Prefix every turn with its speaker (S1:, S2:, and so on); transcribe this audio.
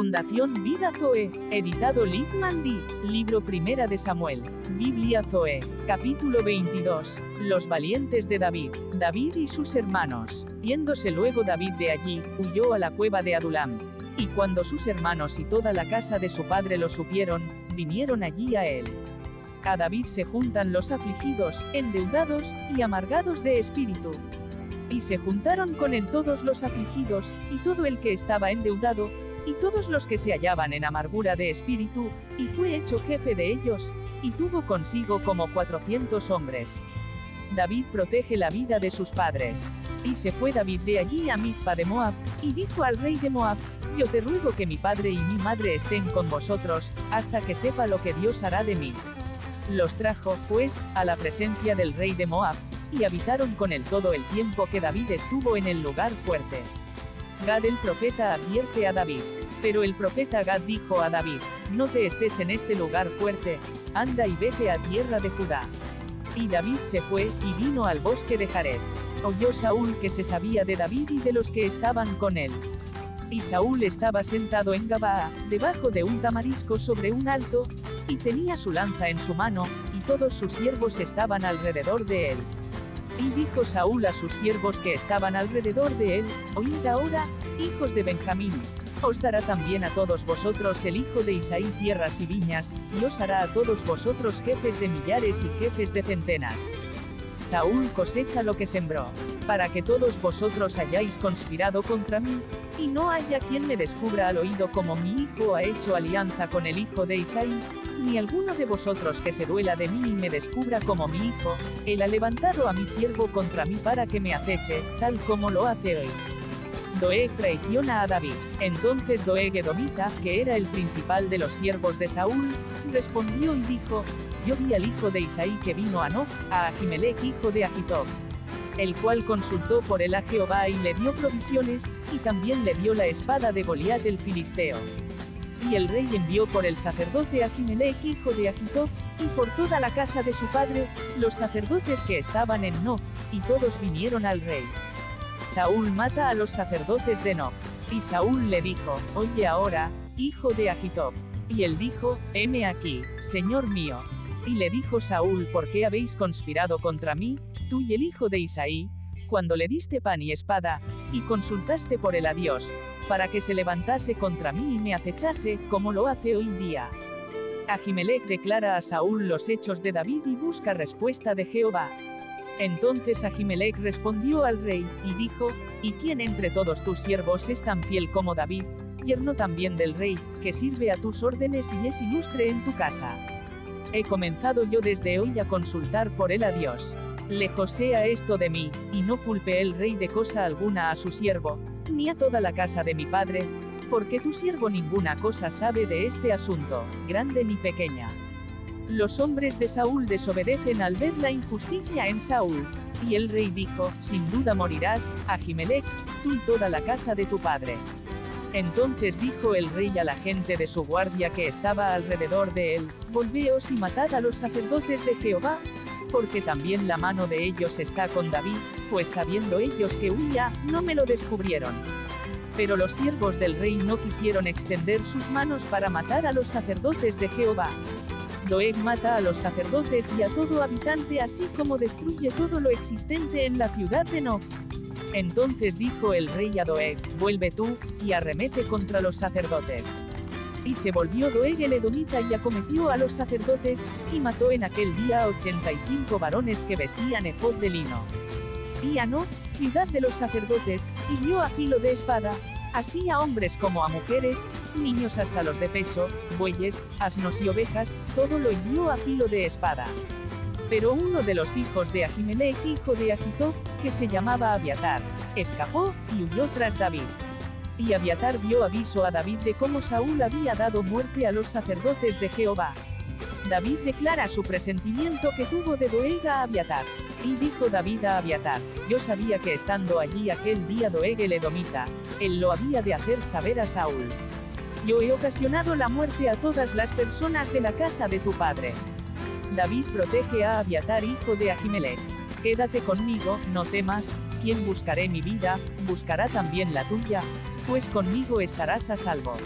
S1: Fundación Vida Zoe, editado Liv Mandy, libro Primera de Samuel, Biblia Zoe, capítulo 22, Los valientes de David, David y sus hermanos. Yéndose luego David de allí, huyó a la cueva de Adulam. Y cuando sus hermanos y toda la casa de su padre lo supieron, vinieron allí a él. A David se juntan los afligidos, endeudados y amargados de espíritu. Y se juntaron con él todos los afligidos, y todo el que estaba endeudado, y todos los que se hallaban en amargura de espíritu, y fue hecho jefe de ellos, y tuvo consigo como cuatrocientos hombres. David protege la vida de sus padres. Y se fue David de allí a Mizpa de Moab, y dijo al rey de Moab, yo te ruego que mi padre y mi madre estén con vosotros, hasta que sepa lo que Dios hará de mí. Los trajo, pues, a la presencia del rey de Moab, y habitaron con él todo el tiempo que David estuvo en el lugar fuerte. Gad el profeta advierte a David. Pero el profeta Gad dijo a David, no te estés en este lugar fuerte, anda y vete a tierra de Judá. Y David se fue, y vino al bosque de Jared. Oyó Saúl que se sabía de David y de los que estaban con él. Y Saúl estaba sentado en Gabaa, debajo de un tamarisco sobre un alto, y tenía su lanza en su mano, y todos sus siervos estaban alrededor de él. Y dijo Saúl a sus siervos que estaban alrededor de él, Oíd ahora, hijos de Benjamín, os dará también a todos vosotros el hijo de Isaí tierras y viñas, y os hará a todos vosotros jefes de millares y jefes de centenas. Saúl cosecha lo que sembró, para que todos vosotros hayáis conspirado contra mí, y no haya quien me descubra al oído como mi hijo ha hecho alianza con el hijo de Isaí, ni alguno de vosotros que se duela de mí y me descubra como mi hijo, él ha levantado a mi siervo contra mí para que me aceche, tal como lo hace hoy. Doeg traiciona a David. Entonces Doeg Edomita, que era el principal de los siervos de Saúl, respondió y dijo, yo vi al hijo de Isaí que vino a Nob, a Ahimelech hijo de Ahitob, el cual consultó por él a Jehová y le dio provisiones, y también le dio la espada de Goliat el filisteo. Y el rey envió por el sacerdote Ahimelech hijo de Ahitob, y por toda la casa de su padre, los sacerdotes que estaban en Nob, y todos vinieron al rey. Saúl mata a los sacerdotes de Nob. Y Saúl le dijo, Oye ahora, hijo de Ahitob. Y él dijo, Heme aquí, señor mío. Y le dijo Saúl, ¿por qué habéis conspirado contra mí, tú y el hijo de Isaí, cuando le diste pan y espada, y consultaste por él a Dios, para que se levantase contra mí y me acechase, como lo hace hoy día? Ahimelech declara a Saúl los hechos de David y busca respuesta de Jehová. Entonces Ahimelech respondió al rey, y dijo, ¿Y quién entre todos tus siervos es tan fiel como David, yerno también del rey, que sirve a tus órdenes y es ilustre en tu casa? He comenzado yo desde hoy a consultar por él a Dios. Lejos sea esto de mí, y no culpe el rey de cosa alguna a su siervo, ni a toda la casa de mi padre, porque tu siervo ninguna cosa sabe de este asunto, grande ni pequeña. Los hombres de Saúl desobedecen al ver la injusticia en Saúl, y el rey dijo, sin duda morirás, Ahimelech, tú y toda la casa de tu padre. Entonces dijo el rey a la gente de su guardia que estaba alrededor de él, Volveos y matad a los sacerdotes de Jehová, porque también la mano de ellos está con David, pues sabiendo ellos que huía, no me lo descubrieron. Pero los siervos del rey no quisieron extender sus manos para matar a los sacerdotes de Jehová. Doeg mata a los sacerdotes y a todo habitante así como destruye todo lo existente en la ciudad de Nob. Entonces dijo el rey a Doeg, vuelve tú, y arremete contra los sacerdotes. Y se volvió Doeg el edomita y acometió a los sacerdotes, y mató en aquel día a 85 varones que vestían efod de lino. Y a No, ciudad de los sacerdotes, hirió a filo de espada, así a hombres como a mujeres, niños hasta los de pecho, bueyes, asnos y ovejas, todo lo hirió a filo de espada. Pero uno de los hijos de Ahimelech, hijo de Ahitob, que se llamaba Abiatar, escapó y huyó tras David. Y Abiatar dio aviso a David de cómo Saúl había dado muerte a los sacerdotes de Jehová. David declara su presentimiento que tuvo de Doeg a Abiatar. Y dijo David a Abiatar, yo sabía que estando allí aquel día Doeg el Edomita, él lo había de hacer saber a Saúl. Yo he ocasionado la muerte a todas las personas de la casa de tu padre. David protege a Abiatar hijo de Ahimelech. Quédate conmigo, no temas, quien buscaré mi vida, buscará también la tuya, pues conmigo estarás a salvo.